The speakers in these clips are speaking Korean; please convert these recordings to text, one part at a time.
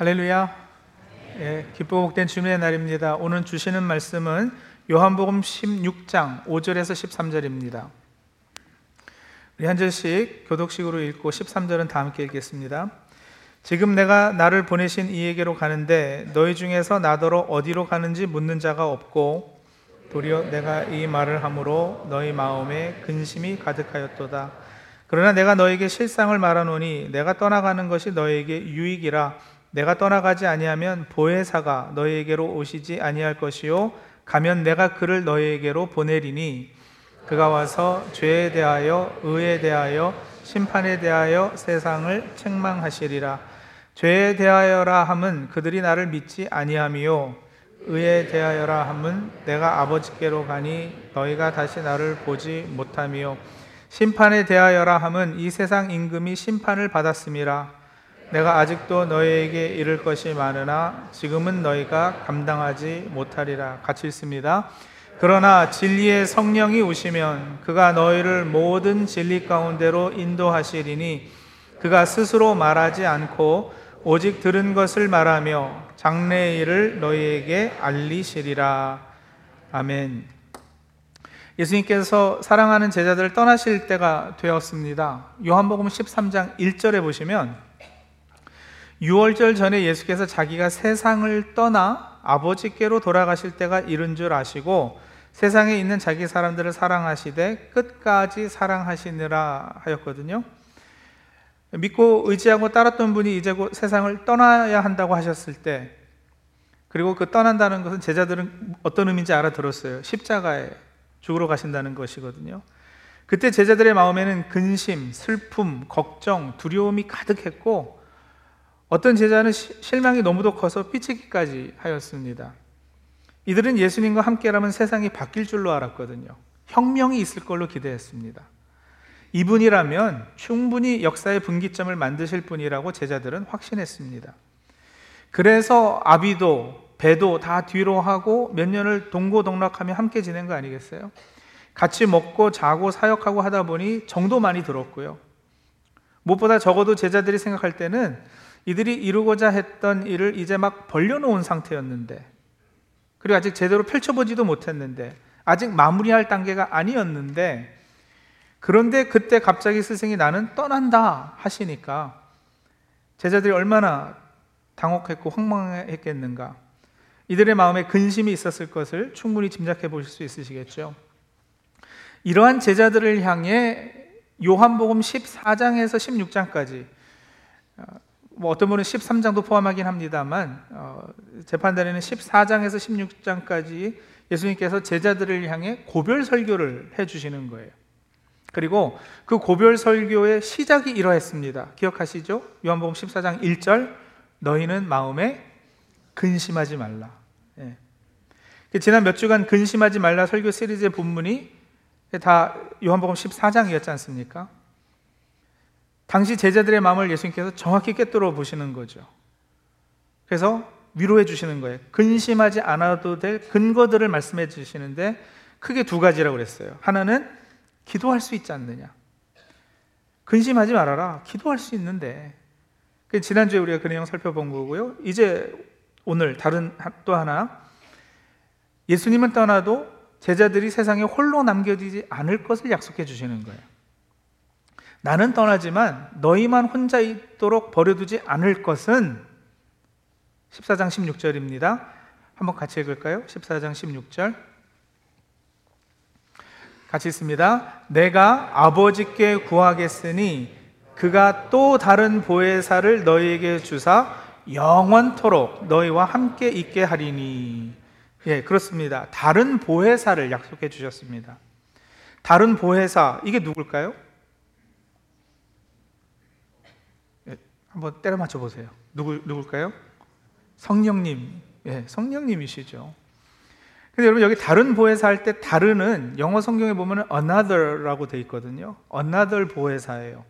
할렐루야. 예, 기쁘고 복된 주님의 날입니다. 오늘 주시는 말씀은 요한복음 16장 5절에서 13절입니다. 우리 한 절씩 교독식으로 읽고 13절은 다 함께 읽겠습니다. 지금 내가 나를 보내신 이에게로 가는데 너희 중에서 나더러 어디로 가는지 묻는 자가 없고 도리어 내가 이 말을 함으로 너희 마음에 근심이 가득하였도다. 그러나 내가 너에게 실상을 말하노니 내가 떠나가는 것이 너에게 유익이라 내가 떠나가지 아니하면 보혜사가 너희에게로 오시지 아니할 것이요. 가면 내가 그를 너희에게로 보내리니 그가 와서 죄에 대하여 의에 대하여 심판에 대하여 세상을 책망하시리라. 죄에 대하여라 함은 그들이 나를 믿지 아니함이요. 의에 대하여라 함은 내가 아버지께로 가니 너희가 다시 나를 보지 못함이요. 심판에 대하여라 함은 이 세상 임금이 심판을 받았음이라 내가 아직도 너희에게 이를 것이 많으나 지금은 너희가 감당하지 못하리라. 같이 읽습니다. 그러나 진리의 성령이 오시면 그가 너희를 모든 진리 가운데로 인도하시리니 그가 스스로 말하지 않고 오직 들은 것을 말하며 장래의 일을 너희에게 알리시리라. 아멘. 예수님께서 사랑하는 제자들을 떠나실 때가 되었습니다. 요한복음 13장 1절에 보시면 6월절 전에 예수께서 자기가 세상을 떠나 아버지께로 돌아가실 때가 이른 줄 아시고 세상에 있는 자기 사람들을 사랑하시되 끝까지 사랑하시느라 하였거든요. 믿고 의지하고 따랐던 분이 이제 곧 세상을 떠나야 한다고 하셨을 때 그리고 그 떠난다는 것은 제자들은 어떤 의미인지 알아들었어요. 십자가에 죽으러 가신다는 것이거든요. 그때 제자들의 마음에는 근심, 슬픔, 걱정, 두려움이 가득했고 어떤 제자는 실망이 너무도 커서 삐치기까지 하였습니다. 이들은 예수님과 함께라면 세상이 바뀔 줄로 알았거든요. 혁명이 있을 걸로 기대했습니다. 이분이라면 충분히 역사의 분기점을 만드실 분이라고 제자들은 확신했습니다. 그래서 아비도 배도 다 뒤로 하고 몇 년을 동고동락하며 함께 지낸 거 아니겠어요? 같이 먹고 자고 사역하고 하다 보니 정도 많이 들었고요. 무엇보다 적어도 제자들이 생각할 때는 이들이 이루고자 했던 일을 이제 막 벌려놓은 상태였는데, 그리고 아직 제대로 펼쳐보지도 못했는데, 아직 마무리할 단계가 아니었는데, 그런데 그때 갑자기 스승이 나는 떠난다 하시니까 제자들이 얼마나 당혹했고 황망했겠는가. 이들의 마음에 근심이 있었을 것을 충분히 짐작해 보실 수 있으시겠죠. 이러한 제자들을 향해 요한복음 14장에서 16장까지 뭐 어떤 분은 13장도 포함하긴 합니다만 어, 재판단에는 14장에서 16장까지 예수님께서 제자들을 향해 고별 설교를 해주시는 거예요. 그리고 그 고별 설교의 시작이 이러했습니다. 기억하시죠? 요한복음 14장 1절 너희는 마음에 근심하지 말라. 예. 지난 몇 주간 근심하지 말라 설교 시리즈의 본문이 다 요한복음 14장이었지 않습니까? 당시 제자들의 마음을 예수님께서 정확히 꿰뚫어 보시는 거죠. 그래서 위로해 주시는 거예요. 근심하지 않아도 될 근거들을 말씀해 주시는데 크게 두 가지라고 그랬어요. 하나는 기도할 수 있지 않느냐. 근심하지 말아라. 기도할 수 있는데. 그 지난주에 우리가 그 내용 살펴본 거고요. 이제 오늘 다른 또 하나. 예수님은 떠나도 제자들이 세상에 홀로 남겨지지 않을 것을 약속해 주시는 거예요. 나는 떠나지만 너희만 혼자 있도록 버려두지 않을 것은 14장 16절입니다. 한번 같이 읽을까요? 14장 16절. 같이 있습니다. 내가 아버지께 구하겠으니 그가 또 다른 보혜사를 너희에게 주사 영원토록 너희와 함께 있게 하리니. 예, 그렇습니다. 다른 보혜사를 약속해 주셨습니다. 다른 보혜사, 이게 누굴까요? 한번 때려 맞춰 보세요. 누구 누굴까요? 성령님. 예, 성령님이시죠. 근데 여러분 여기 다른 보혜사 할 때 다른은 영어 성경에 보면은 another라고 돼 있거든요. another 보혜사예요.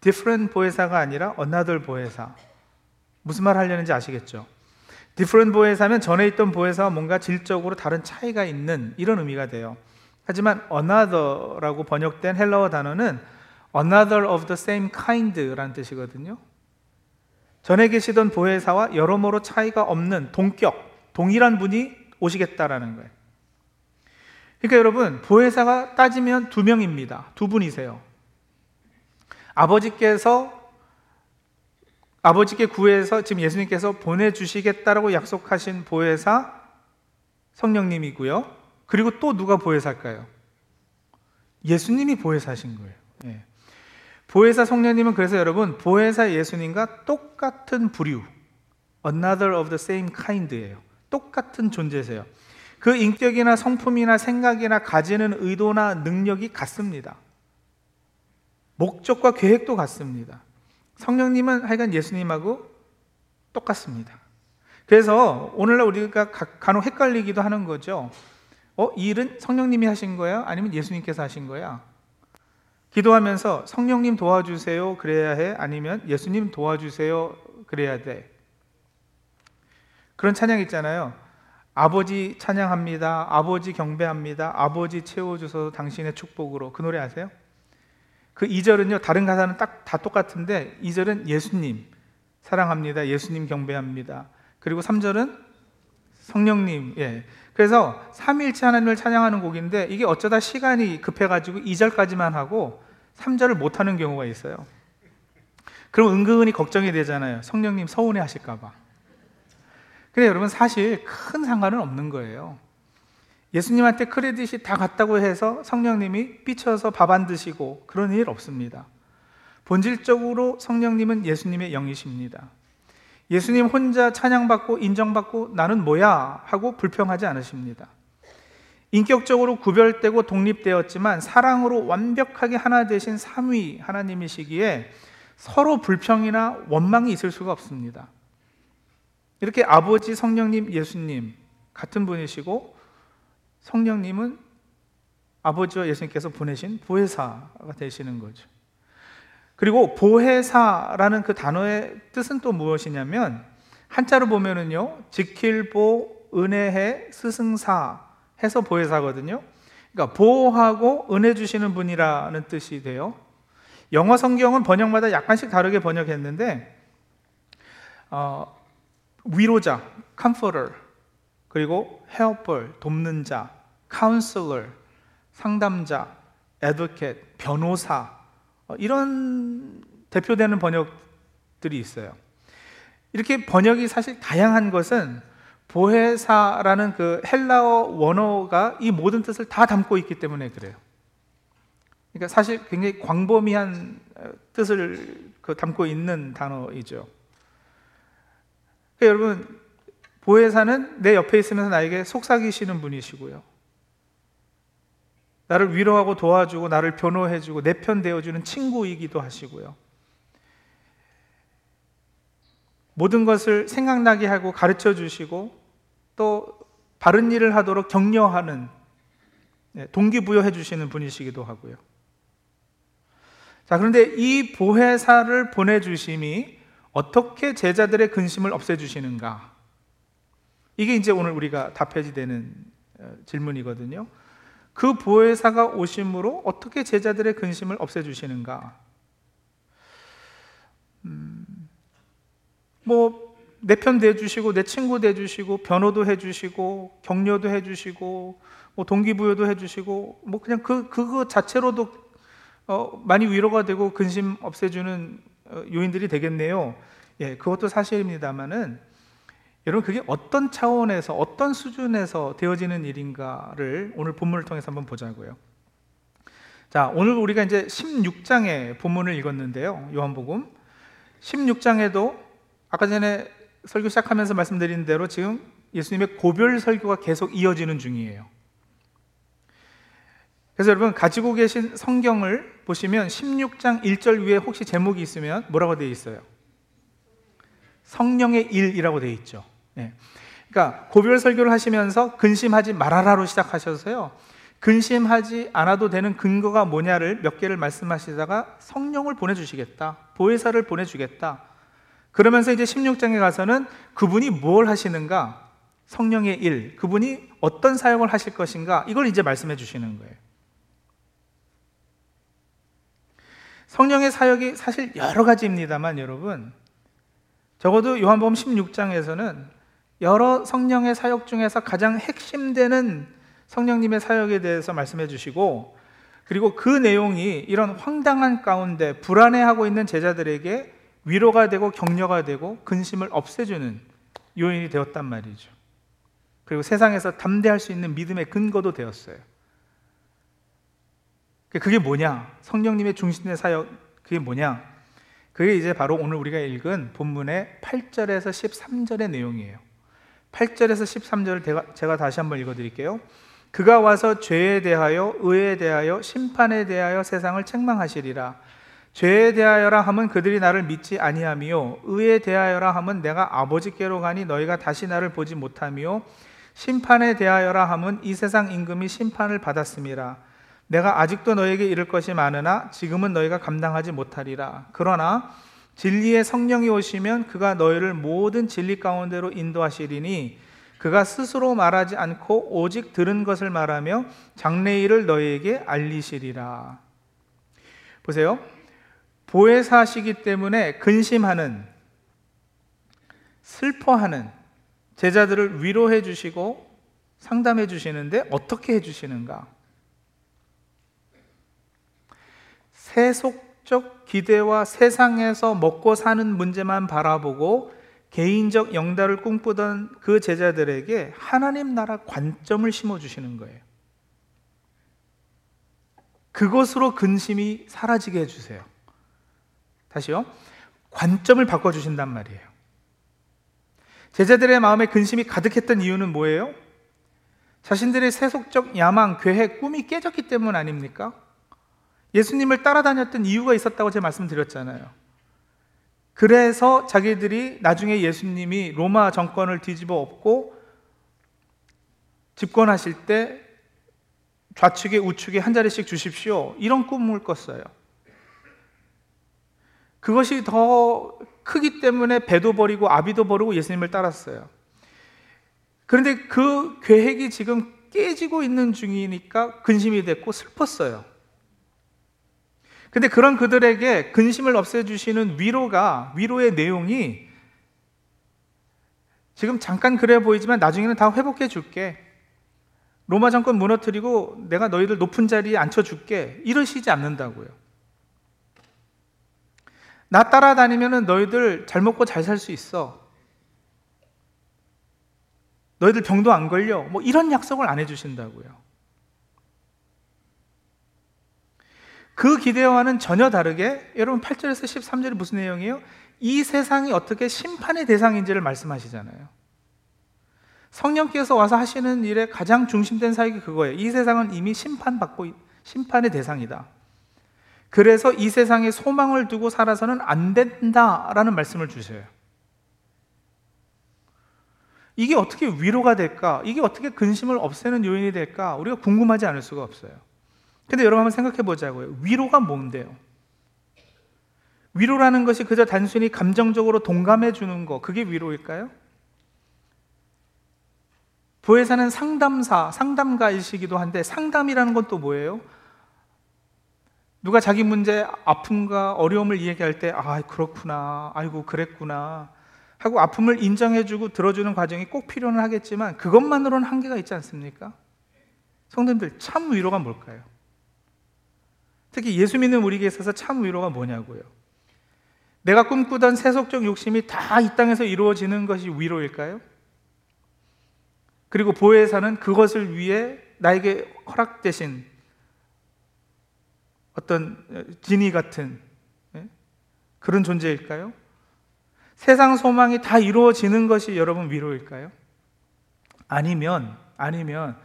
different 보혜사가 아니라 another 보혜사. 무슨 말 하려는지 아시겠죠? different 보혜사면 전에 있던 보혜사와 뭔가 질적으로 다른 차이가 있는 이런 의미가 돼요. 하지만 another라고 번역된 헬라어 단어는 another of the same kind라는 뜻이거든요. 전에 계시던 보혜사와 여러모로 차이가 없는 동격, 동일한 분이 오시겠다라는 거예요. 그러니까 여러분, 보혜사가 따지면 두 명입니다. 두 분이세요. 아버지께서 아버지께 구해서 지금 예수님께서 보내주시겠다라고 약속하신 보혜사 성령님이고요. 그리고 또 누가 보혜사일까요? 예수님이 보혜사신 거예요. 네. 보혜사 성령님은 그래서 여러분 보혜사 예수님과 똑같은 부류, another of the same kind예요. 똑같은 존재세요. 그 인격이나 성품이나 생각이나 가지는 의도나 능력이 같습니다. 목적과 계획도 같습니다. 성령님은 하여간 예수님하고 똑같습니다. 그래서 오늘날 우리가 간혹 헷갈리기도 하는 거죠. 어, 이 일은 성령님이 하신 거야? 아니면 예수님께서 하신 거야? 기도하면서 성령님 도와주세요. 그래야 해. 아니면 예수님 도와주세요. 그래야 돼. 그런 찬양 있잖아요. 아버지 찬양합니다. 아버지 경배합니다. 아버지 채워주셔서 당신의 축복으로. 그 노래 아세요? 그 2절은요, 다른 가사는 딱 다 똑같은데, 2절은 예수님, 사랑합니다. 예수님 경배합니다. 그리고 3절은 성령님, 예. 그래서 삼일체 하나님을 찬양하는 곡인데, 이게 어쩌다 시간이 급해가지고 2절까지만 하고 3절을 못하는 경우가 있어요. 그럼 은근히 걱정이 되잖아요. 성령님 서운해 하실까봐. 근데 여러분, 사실 큰 상관은 없는 거예요. 예수님한테 크레딧이 다 갔다고 해서 성령님이 삐쳐서 밥 안 드시고 그런 일 없습니다. 본질적으로 성령님은 예수님의 영이십니다. 예수님 혼자 찬양받고 인정받고 나는 뭐야 하고 불평하지 않으십니다. 인격적으로 구별되고 독립되었지만 사랑으로 완벽하게 하나 되신 삼위 하나님이시기에 서로 불평이나 원망이 있을 수가 없습니다. 이렇게 아버지 성령님 예수님 같은 분이시고 성령님은 아버지와 예수님께서 보내신 보혜사가 되시는 거죠. 그리고 보혜사라는 그 단어의 뜻은 또 무엇이냐면 한자로 보면은요 지킬 보 은혜해 스승사 해서 보혜사거든요. 그러니까 보호하고 은혜 주시는 분이라는 뜻이 돼요. 영어 성경은 번역마다 약간씩 다르게 번역했는데 어, 위로자, comforter 그리고 helper, 돕는 자, counselor, 상담자, advocate, 변호사 어, 이런 대표되는 번역들이 있어요. 이렇게 번역이 사실 다양한 것은 보혜사라는 그 헬라어 원어가 이 모든 뜻을 다 담고 있기 때문에 그래요. 그러니까 사실 굉장히 광범위한 어, 뜻을 그 담고 있는 단어이죠. 그러니까 여러분 보혜사는 내 옆에 있으면서 나에게 속삭이시는 분이시고요. 나를 위로하고 도와주고 나를 변호해주고 내 편 되어주는 친구이기도 하시고요. 모든 것을 생각나게 하고 가르쳐 주시고 또 바른 일을 하도록 격려하는 네, 동기부여해 주시는 분이시기도 하고요. 자, 그런데 이 보혜사를 보내주심이 어떻게 제자들의 근심을 없애주시는가? 이게 이제 오늘 우리가 답해지 되는 어, 질문이거든요. 그 보혜사가 오심으로 어떻게 제자들의 근심을 없애주시는가? 음, 뭐 내편 대주시고 내 친구 대주시고 변호도 해주시고 격려도 해주시고 뭐 동기부여도 해주시고 뭐 그냥 그 그거 자체로도 어, 많이 위로가 되고 근심 없애주는 어, 요인들이 되겠네요. 예, 그것도 사실입니다만은 여러분 그게 어떤 차원에서 어떤 수준에서 되어지는 일인가를 오늘 본문을 통해서 한번 보자고요. 자, 오늘 우리가 이제 16장의 본문을 읽었는데요. 요한복음 16장에도 아까 전에 설교 시작하면서 말씀드린 대로 지금 예수님의 고별 설교가 계속 이어지는 중이에요. 그래서 여러분 가지고 계신 성경을 보시면 16장 1절 위에 혹시 제목이 있으면 뭐라고 되어 있어요? 성령의 일이라고 되어 있죠. 네. 그러니까 고별 설교를 하시면서 근심하지 말아라로 시작하셔서요. 근심하지 않아도 되는 근거가 뭐냐를 몇 개를 말씀하시다가 성령을 보내주시겠다. 보혜사를 보내주겠다. 그러면서 이제 16장에 가서는 그분이 뭘 하시는가? 성령의 일. 그분이 어떤 사역을 하실 것인가? 이걸 이제 말씀해 주시는 거예요. 성령의 사역이 사실 여러 가지입니다만 여러분 적어도 요한복음 16장에서는 여러 성령의 사역 중에서 가장 핵심되는 성령님의 사역에 대해서 말씀해 주시고 그리고 그 내용이 이런 황당한 가운데 불안해하고 있는 제자들에게 위로가 되고 격려가 되고 근심을 없애주는 요인이 되었단 말이죠. 그리고 세상에서 담대할 수 있는 믿음의 근거도 되었어요. 그게 뭐냐? 성령님의 중심의 사역, 그게 뭐냐? 그게 이제 바로 오늘 우리가 읽은 본문의 8절에서 13절의 내용이에요. 8절에서 13절을 제가 다시 한번 읽어 드릴게요. 그가 와서 죄에 대하여 의에 대하여 심판에 대하여 세상을 책망하시리라. 죄에 대하여라 함은 그들이 나를 믿지 아니하며 의에 대하여라 함은 내가 아버지께로 가니 너희가 다시 나를 보지 못하며 심판에 대하여라 함은 이 세상 임금이 심판을 받았음이라. 내가 아직도 너에게 이를 것이 많으나 지금은 너희가 감당하지 못하리라. 그러나 진리의 성령이 오시면 그가 너희를 모든 진리 가운데로 인도하시리니 그가 스스로 말하지 않고 오직 들은 것을 말하며 장래일을 너희에게 알리시리라. 보세요. 보혜사시기 때문에 근심하는 슬퍼하는 제자들을 위로해 주시고 상담해 주시는데 어떻게 해 주시는가? 세속적 기대와 세상에서 먹고 사는 문제만 바라보고 개인적 영달을 꿈꾸던 그 제자들에게 하나님 나라 관점을 심어 주시는 거예요. 그것으로 근심이 사라지게 해 주세요. 다시요. 관점을 바꿔 주신단 말이에요. 제자들의 마음에 근심이 가득했던 이유는 뭐예요? 자신들의 세속적 야망, 계획, 꿈이 깨졌기 때문 아닙니까? 예수님을 따라다녔던 이유가 있었다고 제가 말씀드렸잖아요. 그래서 자기들이 나중에 예수님이 로마 정권을 뒤집어 엎고 집권하실 때 좌측에 우측에 한 자리씩 주십시오. 이런 꿈을 꿨어요. 그것이 더 크기 때문에 배도 버리고 아비도 버리고 예수님을 따랐어요. 그런데 그 계획이 지금 깨지고 있는 중이니까 근심이 됐고 슬펐어요. 근데 그런 그들에게 근심을 없애주시는 위로가, 위로의 내용이 지금 잠깐 그래 보이지만 나중에는 다 회복해 줄게. 로마 정권 무너뜨리고 내가 너희들 높은 자리에 앉혀줄게. 이러시지 않는다고요. 나 따라다니면 너희들 잘 먹고 잘 살 수 있어. 너희들 병도 안 걸려. 뭐 이런 약속을 안 해주신다고요. 그 기대와는 전혀 다르게 여러분 8절에서 13절이 무슨 내용이에요? 이 세상이 어떻게 심판의 대상인지를 말씀하시잖아요. 성령께서 와서 하시는 일의 가장 중심된 사역이 그거예요. 이 세상은 이미 심판받고 심판의 대상이다. 그래서 이 세상에 소망을 두고 살아서는 안 된다라는 말씀을 주셔요. 이게 어떻게 위로가 될까? 이게 어떻게 근심을 없애는 요인이 될까? 우리가 궁금하지 않을 수가 없어요. 근데 여러분 한번 생각해 보자고요. 위로가 뭔데요? 위로라는 것이 그저 단순히 감정적으로 동감해 주는 거, 그게 위로일까요? 보혜사는 상담사, 상담가이시기도 한데 상담이라는 건 또 뭐예요? 누가 자기 문제, 아픔과 어려움을 이야기할 때, 아, 그렇구나. 아이고, 그랬구나. 하고 아픔을 인정해주고 들어주는 과정이 꼭 필요는 하겠지만 그것만으로는 한계가 있지 않습니까? 성도님들, 참 위로가 뭘까요? 특히 예수 믿는 우리에게 있어서 참 위로가 뭐냐고요. 내가 꿈꾸던 세속적 욕심이 다 이 땅에서 이루어지는 것이 위로일까요? 그리고 보혜사는 그것을 위해 나에게 허락되신 어떤 진이 같은 예? 그런 존재일까요? 세상 소망이 다 이루어지는 것이 여러분 위로일까요? 아니면 아니면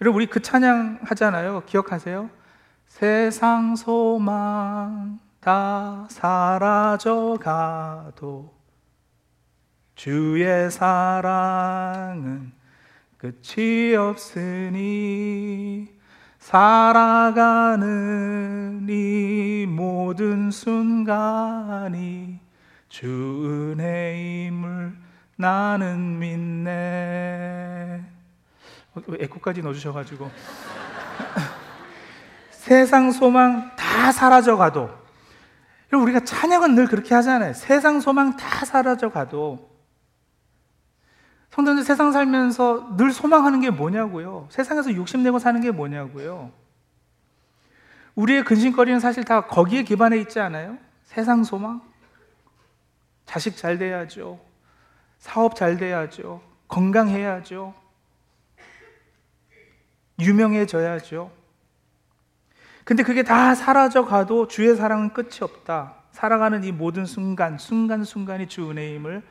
여러분 우리 그 찬양 하잖아요. 기억하세요? 세상 소망 다 사라져 가도 주의 사랑은 끝이 없으니 살아가는 이 모든 순간이 주 은혜임을 나는 믿네. 에코까지 넣어주셔가지고. 세상 소망 다 사라져 가도 우리가 찬양은 늘 그렇게 하잖아요. 세상 소망 다 사라져 가도 성도들 세상 살면서 늘 소망하는 게 뭐냐고요? 세상에서 욕심내고 사는 게 뭐냐고요? 우리의 근심거리는 사실 다 거기에 기반해 있지 않아요? 세상 소망? 자식 잘 돼야죠. 사업 잘 돼야죠. 건강해야죠. 유명해져야죠. 근데 그게 다 사라져 가도 주의 사랑은 끝이 없다. 살아가는 이 모든 순간, 순간순간이 주 은혜임을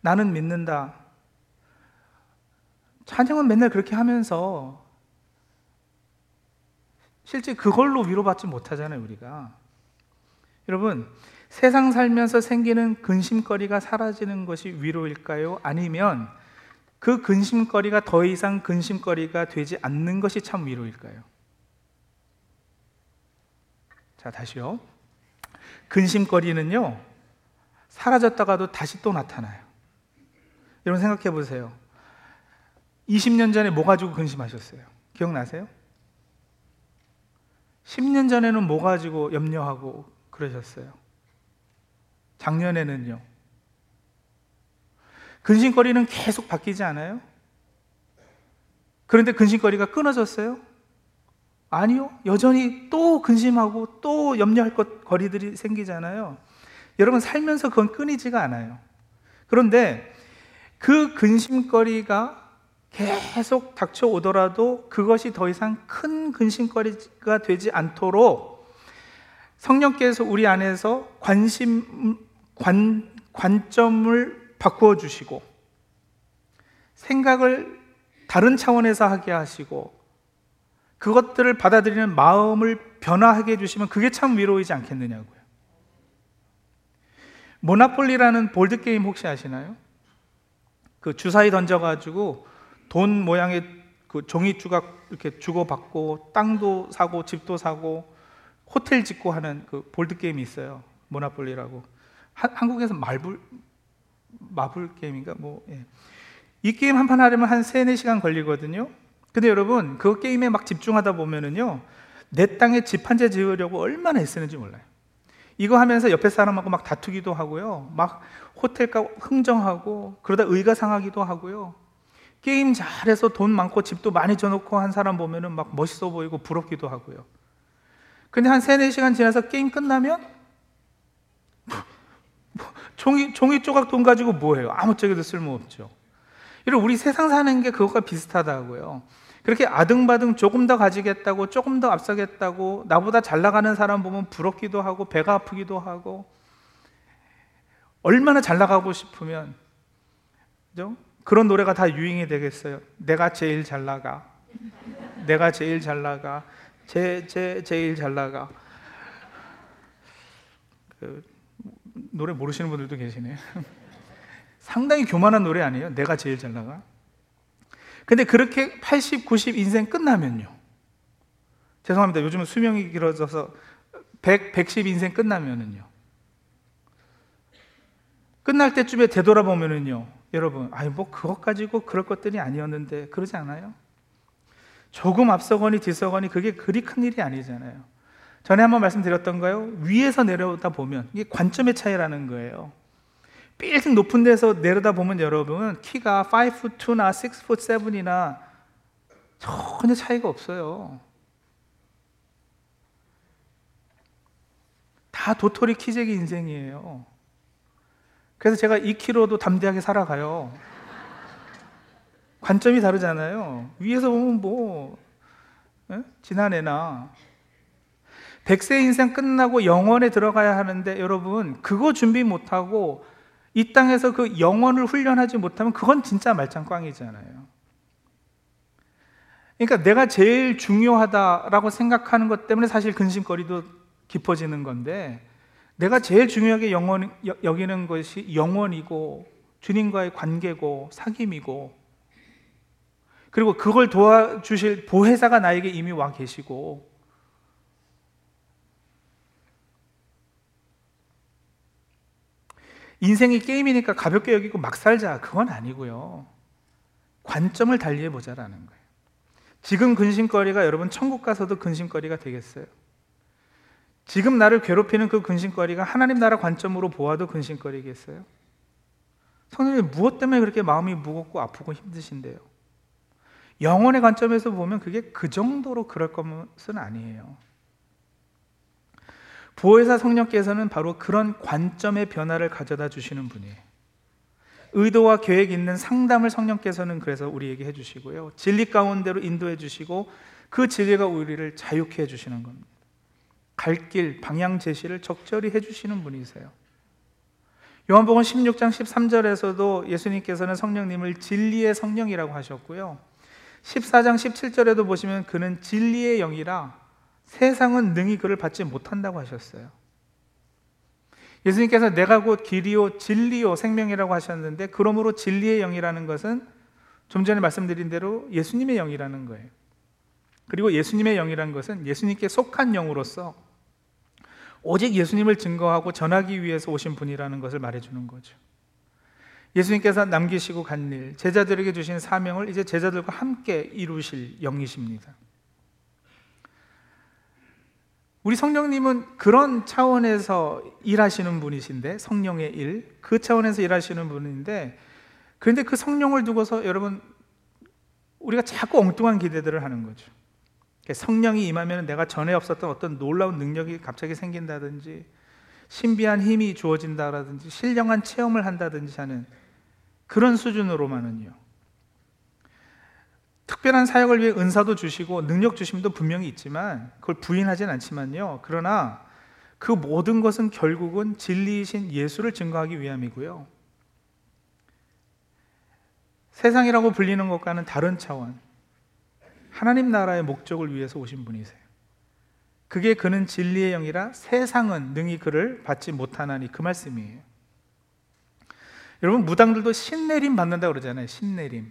나는 믿는다. 찬양은 맨날 그렇게 하면서 실제 그걸로 위로받지 못하잖아요, 우리가. 여러분, 세상 살면서 생기는 근심거리가 사라지는 것이 위로일까요? 아니면 그 근심거리가 더 이상 근심거리가 되지 않는 것이 참 위로일까요? 자, 다시요. 근심거리는요, 사라졌다가도 다시 또 나타나요. 여러분 생각해 보세요. 20년 전에 뭐 가지고 근심하셨어요? 기억나세요? 10년 전에는 뭐 가지고 염려하고 그러셨어요? 작년에는요? 근심거리는 계속 바뀌지 않아요? 그런데 근심거리가 끊어졌어요? 아니요. 여전히 또 근심하고 또 염려할 것 거리들이 생기잖아요. 여러분 살면서 그건 끊이지가 않아요. 그런데 그 근심거리가 계속 닥쳐오더라도 그것이 더 이상 큰 근심거리가 되지 않도록 성령께서 우리 안에서 관심, 관, 관점을 바꾸어 주시고 생각을 다른 차원에서 하게 하시고 그것들을 받아들이는 마음을 변화하게 해주시면 그게 참 위로이지 않겠느냐고요. Monopoly라는 보드게임 혹시 아시나요? 그 주사위 던져가지고 돈 모양의 그 종이 조각 이렇게 주고받고 땅도 사고 집도 사고 호텔 짓고 하는 그 보드 게임이 있어요. Monopoly라고. 하, 한국에서 말불 마블 게임인가 뭐 예. 이 게임 한 판 하려면 한 3, 4시간 걸리거든요. 근데 여러분 그 게임에 막 집중하다 보면은요. 내 땅에 집 한 채 지으려고 얼마나 애쓰는지 몰라요. 이거 하면서 옆에 사람하고 막 다투기도 하고요. 막 호텔값 흥정하고 그러다 의가 상하기도 하고요. 게임 잘해서 돈 많고 집도 많이 줘놓고 한 사람 보면은 막 멋있어 보이고 부럽기도 하고요. 근데 한 3, 4시간 지나서 게임 끝나면 종이, 종이 조각 돈 가지고 뭐해요? 아무짝에도 쓸모없죠. 이런 우리 세상 사는 게 그것과 비슷하다고요. 그렇게 아등바등 조금 더 가지겠다고 조금 더 앞서겠다고 나보다 잘 나가는 사람 보면 부럽기도 하고 배가 아프기도 하고 얼마나 잘 나가고 싶으면 그죠? 그런 노래가 다 유행이 되겠어요. 내가 제일 잘 나가. 내가 제일 잘 나가. 제, 제, 제일 잘 나가. 그, 노래 모르시는 분들도 계시네요. 상당히 교만한 노래 아니에요? 내가 제일 잘 나가. 근데 그렇게 80, 90 인생 끝나면요. 죄송합니다. 요즘은 수명이 길어져서 100, 110 인생 끝나면은요. 끝날 때쯤에 되돌아보면은요. 여러분, 아니 뭐 그것 가지고 그럴 것들이 아니었는데 그러지 않아요? 조금 앞서거니 뒤서거니 그게 그리 큰 일이 아니잖아요. 전에 한번 말씀드렸던가요? 위에서 내려다 보면 이게 관점의 차이라는 거예요. 빌딩 높은 데서 내려다 보면 여러분 키가 5ft 2나 6ft 7이나 전혀 차이가 없어요. 다 도토리 키재기 인생이에요. 그래서 제가 2kg도 담대하게 살아가요. 관점이 다르잖아요. 위에서 보면 뭐, 에? 지난해나. 100세 인생 끝나고 영원에 들어가야 하는데 여러분, 그거 준비 못하고 이 땅에서 그 영원을 훈련하지 못하면 그건 진짜 말짱꽝이잖아요. 그러니까 내가 제일 중요하다라고 생각하는 것 때문에 사실 근심거리도 깊어지는 건데 내가 제일 중요하게 영원, 여기는 것이 영원이고 주님과의 관계고 사귐이고. 그리고 그걸 도와주실 보혜사가 나에게 이미 와 계시고. 인생이 게임이니까 가볍게 여기고 막 살자. 그건 아니고요. 관점을 달리해 보자라는 거예요. 지금 근심거리가 여러분 천국 가서도 근심거리가 되겠어요 지금 나를 괴롭히는 그 근심거리가 하나님 나라 관점으로 보아도 근심거리겠어요? 성령님 무엇 때문에 그렇게 마음이 무겁고 아프고 힘드신데요? 영혼의 관점에서 보면 그게 그 정도로 그럴 것은 아니에요. 보혜사 성령께서는 바로 그런 관점의 변화를 가져다 주시는 분이에요. 의도와 계획 있는 상담을 성령께서는 그래서 우리에게 해주시고요. 진리 가운데로 인도해 주시고 그 진리가 우리를 자유케 해주시는 겁니다. 갈 길, 방향 제시를 적절히 해주시는 분이세요. 요한복음 16장 13절에서도 예수님께서는 성령님을 진리의 성령이라고 하셨고요. 14장 17절에도 보시면 그는 진리의 영이라 세상은 능히 그를 받지 못한다고 하셨어요. 예수님께서 내가 곧 길이요 진리요 생명이라고 하셨는데 그러므로 진리의 영이라는 것은 좀 전에 말씀드린 대로 예수님의 영이라는 거예요. 그리고 예수님의 영이라는 것은 예수님께 속한 영으로서 오직 예수님을 증거하고 전하기 위해서 오신 분이라는 것을 말해주는 거죠. 예수님께서 남기시고 간 일, 제자들에게 주신 사명을 이제 제자들과 함께 이루실 영이십니다. 우리 성령님은 그런 차원에서 일하시는 분이신데 성령의 일, 그 차원에서 일하시는 분인데 그런데 그 성령을 두고서 여러분 우리가 자꾸 엉뚱한 기대들을 하는 거죠. 성령이 임하면 내가 전에 없었던 어떤 놀라운 능력이 갑자기 생긴다든지 신비한 힘이 주어진다라든지 신령한 체험을 한다든지 하는 그런 수준으로만은요. 특별한 사역을 위해 은사도 주시고 능력 주심도 분명히 있지만 그걸 부인하진 않지만요. 그러나 그 모든 것은 결국은 진리이신 예수를 증거하기 위함이고요. 세상이라고 불리는 것과는 다른 차원, 하나님 나라의 목적을 위해서 오신 분이세요. 그게 그는 진리의 영이라 세상은 능히 그를 받지 못하나니 그 말씀이에요. 여러분 무당들도 신내림 받는다 그러잖아요. 신내림.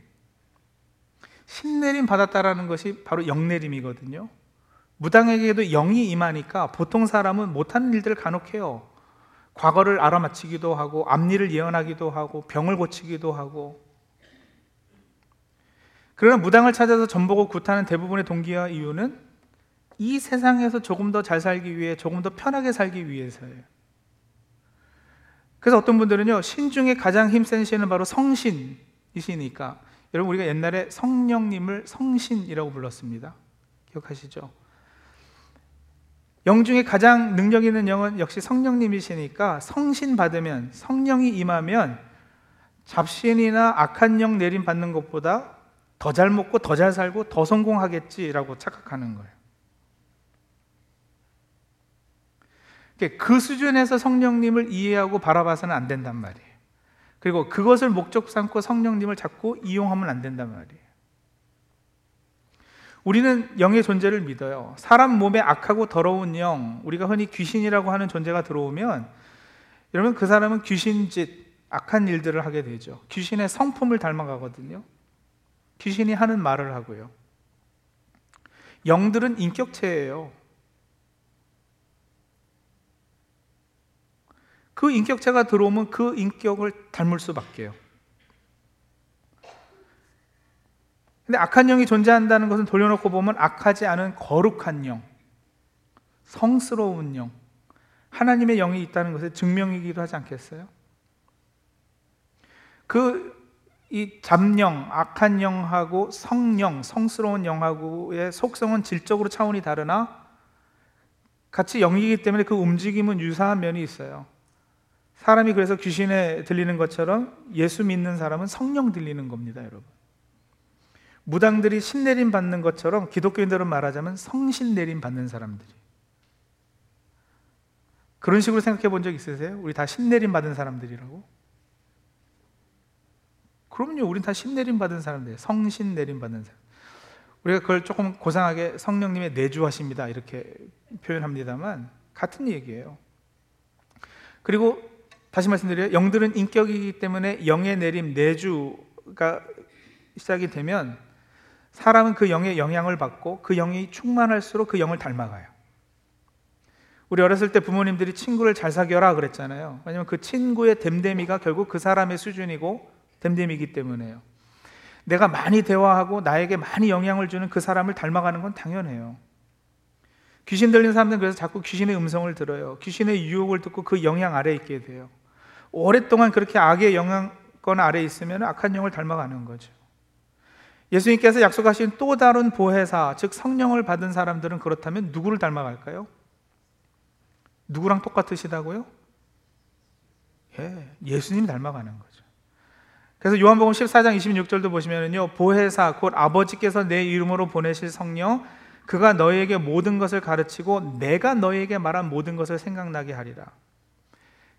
신내림 받았다라는 것이 바로 영내림이거든요. 무당에게도 영이 임하니까 보통 사람은 못하는 일들을 간혹 해요. 과거를 알아맞히기도 하고 앞일을 예언하기도 하고 병을 고치기도 하고 그러나 무당을 찾아서 전복을 굿하는 대부분의 동기와 이유는 이 세상에서 조금 더 잘 살기 위해 조금 더 편하게 살기 위해서예요. 그래서 어떤 분들은요, 신 중에 가장 힘센 신은 바로 성신이시니까 여러분 우리가 옛날에 성령님을 성신이라고 불렀습니다. 기억하시죠? 영 중에 가장 능력 있는 영은 역시 성령님이시니까 성신 받으면 성령이 임하면 잡신이나 악한 영 내림 받는 것보다 더 잘 먹고 더 잘 살고 더 성공하겠지라고 착각하는 거예요. 그 수준에서 성령님을 이해하고 바라봐서는 안 된단 말이에요. 그리고 그것을 목적 삼고 성령님을 자꾸 이용하면 안 된단 말이에요. 우리는 영의 존재를 믿어요. 사람 몸에 악하고 더러운 영, 우리가 흔히 귀신이라고 하는 존재가 들어오면 여러분 그 사람은 귀신짓, 악한 일들을 하게 되죠. 귀신의 성품을 닮아가거든요. 귀신이 하는 말을 하고요. 영들은 인격체예요. 그 인격체가 들어오면 그 인격을 닮을 수밖에요. 근데 악한 영이 존재한다는 것은 돌려놓고 보면 악하지 않은 거룩한 영, 성스러운 영, 하나님의 영이 있다는 것의 증명이기도 하지 않겠어요? 그 이 잡영, 악한 영하고 성령, 성스러운 영하고의 속성은 질적으로 차원이 다르나 같이 영이기 때문에 그 움직임은 유사한 면이 있어요. 사람이 그래서 귀신에 들리는 것처럼 예수 믿는 사람은 성령 들리는 겁니다, 여러분. 무당들이 신내림 받는 것처럼 기독교인들은 말하자면 성신 내림 받는 사람들이. 그런 식으로 생각해 본 적 있으세요? 우리 다 신내림 받은 사람들이라고? 그럼요, 우린 다 신 내림 받은 사람들, 성신 내림 받는 사람. 우리가 그걸 조금 고상하게 성령님의 내주하십니다 이렇게 표현합니다만 같은 얘기예요. 그리고 다시 말씀드려요. 영들은 인격이기 때문에 영의 내림, 내주가 시작이 되면 사람은 그 영의 영향을 받고 그 영이 충만할수록 그 영을 닮아가요. 우리 어렸을 때 부모님들이 친구를 잘 사귀어라 그랬잖아요. 왜냐면 그 친구의 됨됨이가 결국 그 사람의 수준이고 됨됨이기 때문에요. 내가 많이 대화하고 나에게 많이 영향을 주는 그 사람을 닮아가는 건 당연해요. 귀신 들린 사람들은 그래서 자꾸 귀신의 음성을 들어요. 귀신의 유혹을 듣고 그 영향 아래 있게 돼요. 오랫동안 그렇게 악의 영향권 아래 있으면 악한 영을 닮아가는 거죠. 예수님께서 약속하신 또 다른 보혜사, 즉 성령을 받은 사람들은 그렇다면 누구를 닮아갈까요? 누구랑 똑같으시다고요? 예, 예수님 닮아가는 거죠. 그래서 요한복음 14장 26절도 보시면은요, 보혜사 곧 아버지께서 내 이름으로 보내실 성령 그가 너희에게 모든 것을 가르치고 내가 너희에게 말한 모든 것을 생각나게 하리라.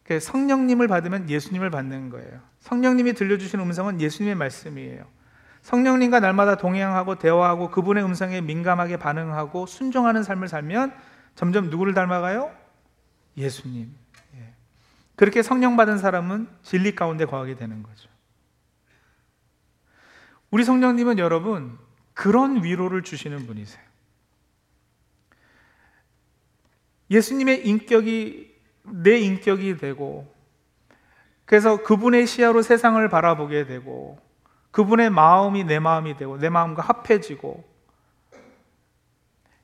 그 성령님을 받으면 예수님을 받는 거예요. 성령님이 들려주신 음성은 예수님의 말씀이에요. 성령님과 날마다 동행하고 대화하고 그분의 음성에 민감하게 반응하고 순종하는 삶을 살면 점점 누구를 닮아가요? 예수님. 예. 그렇게 성령 받은 사람은 진리 가운데 거하게 되는 거죠. 우리 성령님은 여러분 그런 위로를 주시는 분이세요. 예수님의 인격이 내 인격이 되고 그래서 그분의 시야로 세상을 바라보게 되고 그분의 마음이 내 마음이 되고 내 마음과 합해지고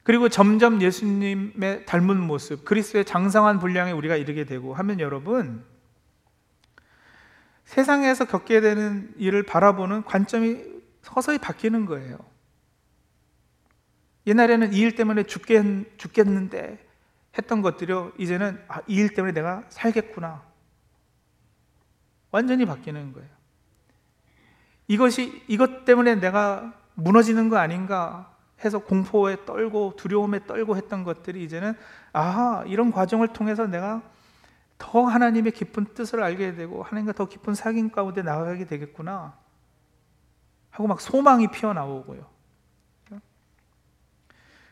그리고 점점 예수님의 닮은 모습, 그리스도의 장성한 분량에 우리가 이르게 되고 하면 여러분 세상에서 겪게 되는 일을 바라보는 관점이 서서히 바뀌는 거예요. 옛날에는 이 일 때문에 죽겠, 죽겠는데 했던 것들이요, 이제는 아, 이 일 때문에 내가 살겠구나. 완전히 바뀌는 거예요. 이것이 이것 때문에 내가 무너지는 거 아닌가 해서 공포에 떨고 두려움에 떨고 했던 것들이 이제는 아 이런 과정을 통해서 내가 더 하나님의 깊은 뜻을 알게 되고 하나님과 더 깊은 사귐 가운데 나가게 되겠구나 하고 막 소망이 피어나오고요.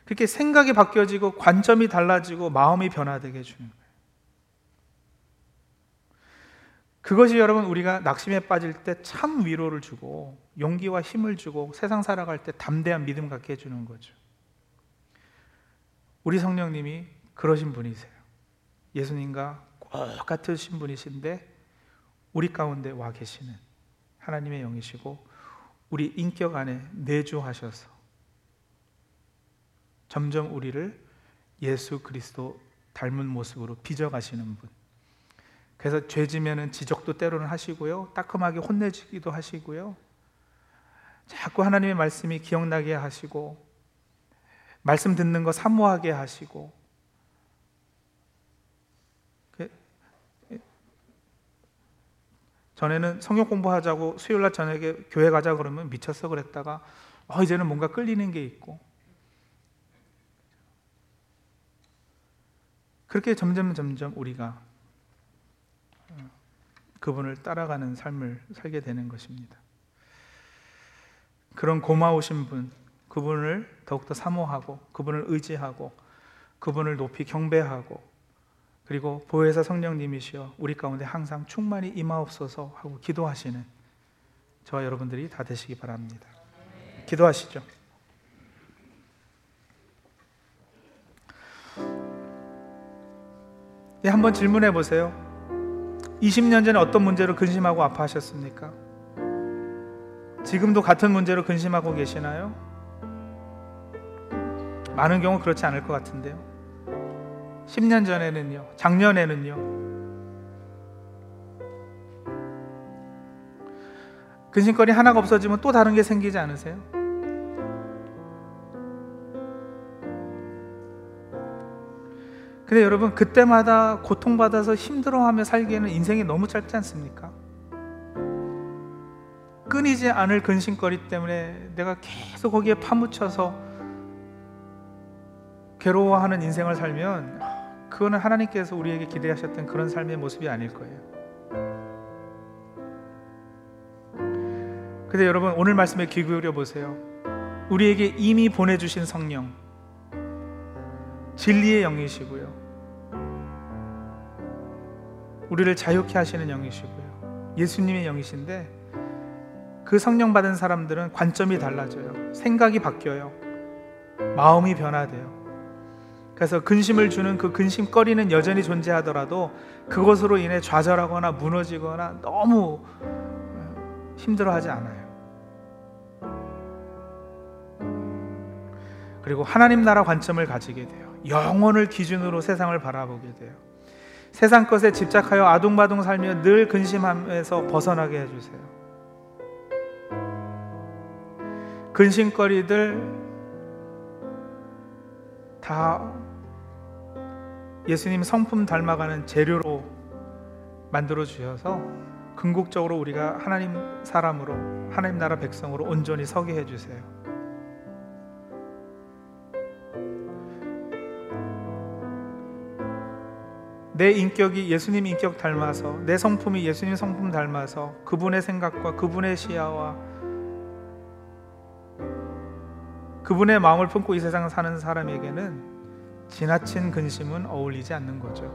그렇게 생각이 바뀌어지고 관점이 달라지고 마음이 변화되게 해주는 거예요. 그것이 여러분 우리가 낙심에 빠질 때 참 위로를 주고 용기와 힘을 주고 세상 살아갈 때 담대한 믿음 갖게 해주는 거죠. 우리 성령님이 그러신 분이세요. 예수님과 똑같으신 분이신데 우리 가운데 와 계시는 하나님의 영이시고 우리 인격 안에 내주하셔서 점점 우리를 예수 그리스도 닮은 모습으로 빚어가시는 분. 그래서 죄 지면은 지적도 때로는 하시고요. 따끔하게 혼내주기도 하시고요. 자꾸 하나님의 말씀이 기억나게 하시고 말씀 듣는 거 사모하게 하시고 그, 전에는 성경 공부하자고 수요일 날 저녁에 교회 가자 그러면 미쳤어 그랬다가 어, 이제는 뭔가 끌리는 게 있고 그렇게 점점 점점 우리가 그분을 따라가는 삶을 살게 되는 것입니다. 그런 고마우신 분, 그분을 더욱더 사모하고, 그분을 의지하고, 그분을 높이 경배하고, 그리고 보혜사 성령님이시여 우리 가운데 항상 충만히 임하옵소서 하고 기도하시는 저와 여러분들이 다 되시기 바랍니다. 기도하시죠. 예, 한번 질문해 보세요. 20년 전에 어떤 문제로 근심하고 아파하셨습니까? 지금도 같은 문제로 근심하고 계시나요? 많은 경우 그렇지 않을 것 같은데요. 10년 전에는요, 작년에는요, 근심거리 하나가 없어지면 또 다른 게 생기지 않으세요? 근데 여러분 그때마다 고통받아서 힘들어하며 살기에는 인생이 너무 짧지 않습니까? 끊이지 않을 근심거리 때문에 내가 계속 거기에 파묻혀서 괴로워하는 인생을 살면 그거는 하나님께서 우리에게 기대하셨던 그런 삶의 모습이 아닐 거예요. 근데 여러분 오늘 말씀에 귀 기울여 보세요. 우리에게 이미 보내 주신 성령 진리의 영이시고요. 우리를 자유케 하시는 영이시고요. 예수님의 영이신데 그 성령 받은 사람들은 관점이 달라져요. 생각이 바뀌어요. 마음이 변화돼요. 그래서 근심을 주는 그 근심거리는 여전히 존재하더라도 그것으로 인해 좌절하거나 무너지거나 너무 힘들어하지 않아요. 그리고 하나님 나라 관점을 가지게 돼요. 영혼을 기준으로 세상을 바라보게 돼요. 세상 것에 집착하여 아둥바둥 살며 늘 근심함에서 벗어나게 해주세요. 근심거리들 다 예수님 성품 닮아가는 재료로 만들어 주셔서 궁극적으로 우리가 하나님 사람으로 하나님 나라 백성으로 온전히 서게 해 주세요. 내 인격이 예수님 인격 닮아서 내 성품이 예수님 성품 닮아서 그분의 생각과 그분의 시야와 그분의 마음을 품고 이 세상을 사는 사람에게는 지나친 근심은 어울리지 않는 거죠.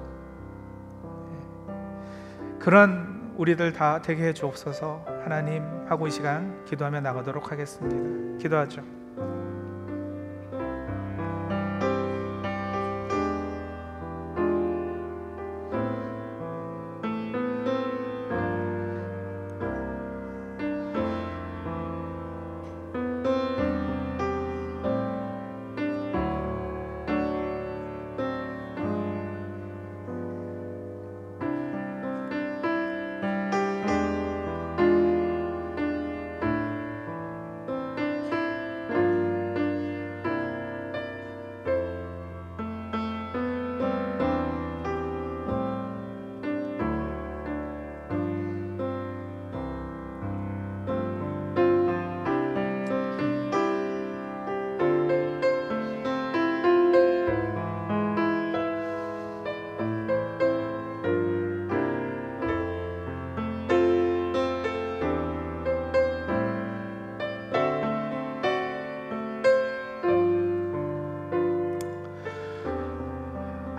그런 우리들 다 되게 해 주옵소서 하나님 하고 이 시간 기도하며 나가도록 하겠습니다. 기도하죠.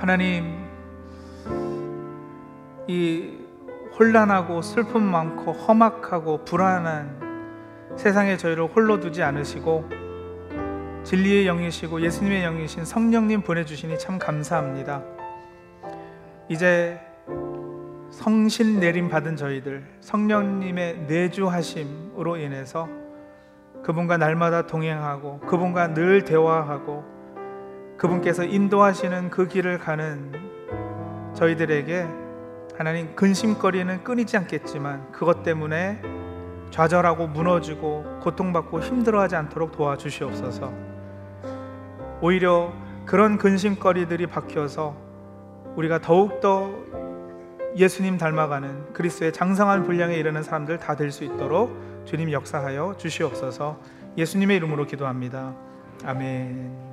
하나님 이 혼란하고 슬픔 많고 험악하고 불안한 세상에 저희를 홀로 두지 않으시고 진리의 영이시고 예수님의 영이신 성령님 보내주시니 참 감사합니다. 이제 성신 내림 받은 저희들 성령님의 내주하심으로 인해서 그분과 날마다 동행하고 그분과 늘 대화하고 그분께서 인도하시는 그 길을 가는 저희들에게 하나님 근심거리는 끊이지 않겠지만 그것 때문에 좌절하고 무너지고 고통받고 힘들어하지 않도록 도와주시옵소서. 오히려 그런 근심거리들이 바뀌어서 우리가 더욱더 예수님 닮아가는 그리스도의 장성한 분량에 이르는 사람들 다 될 수 있도록 주님 역사하여 주시옵소서. 예수님의 이름으로 기도합니다. 아멘.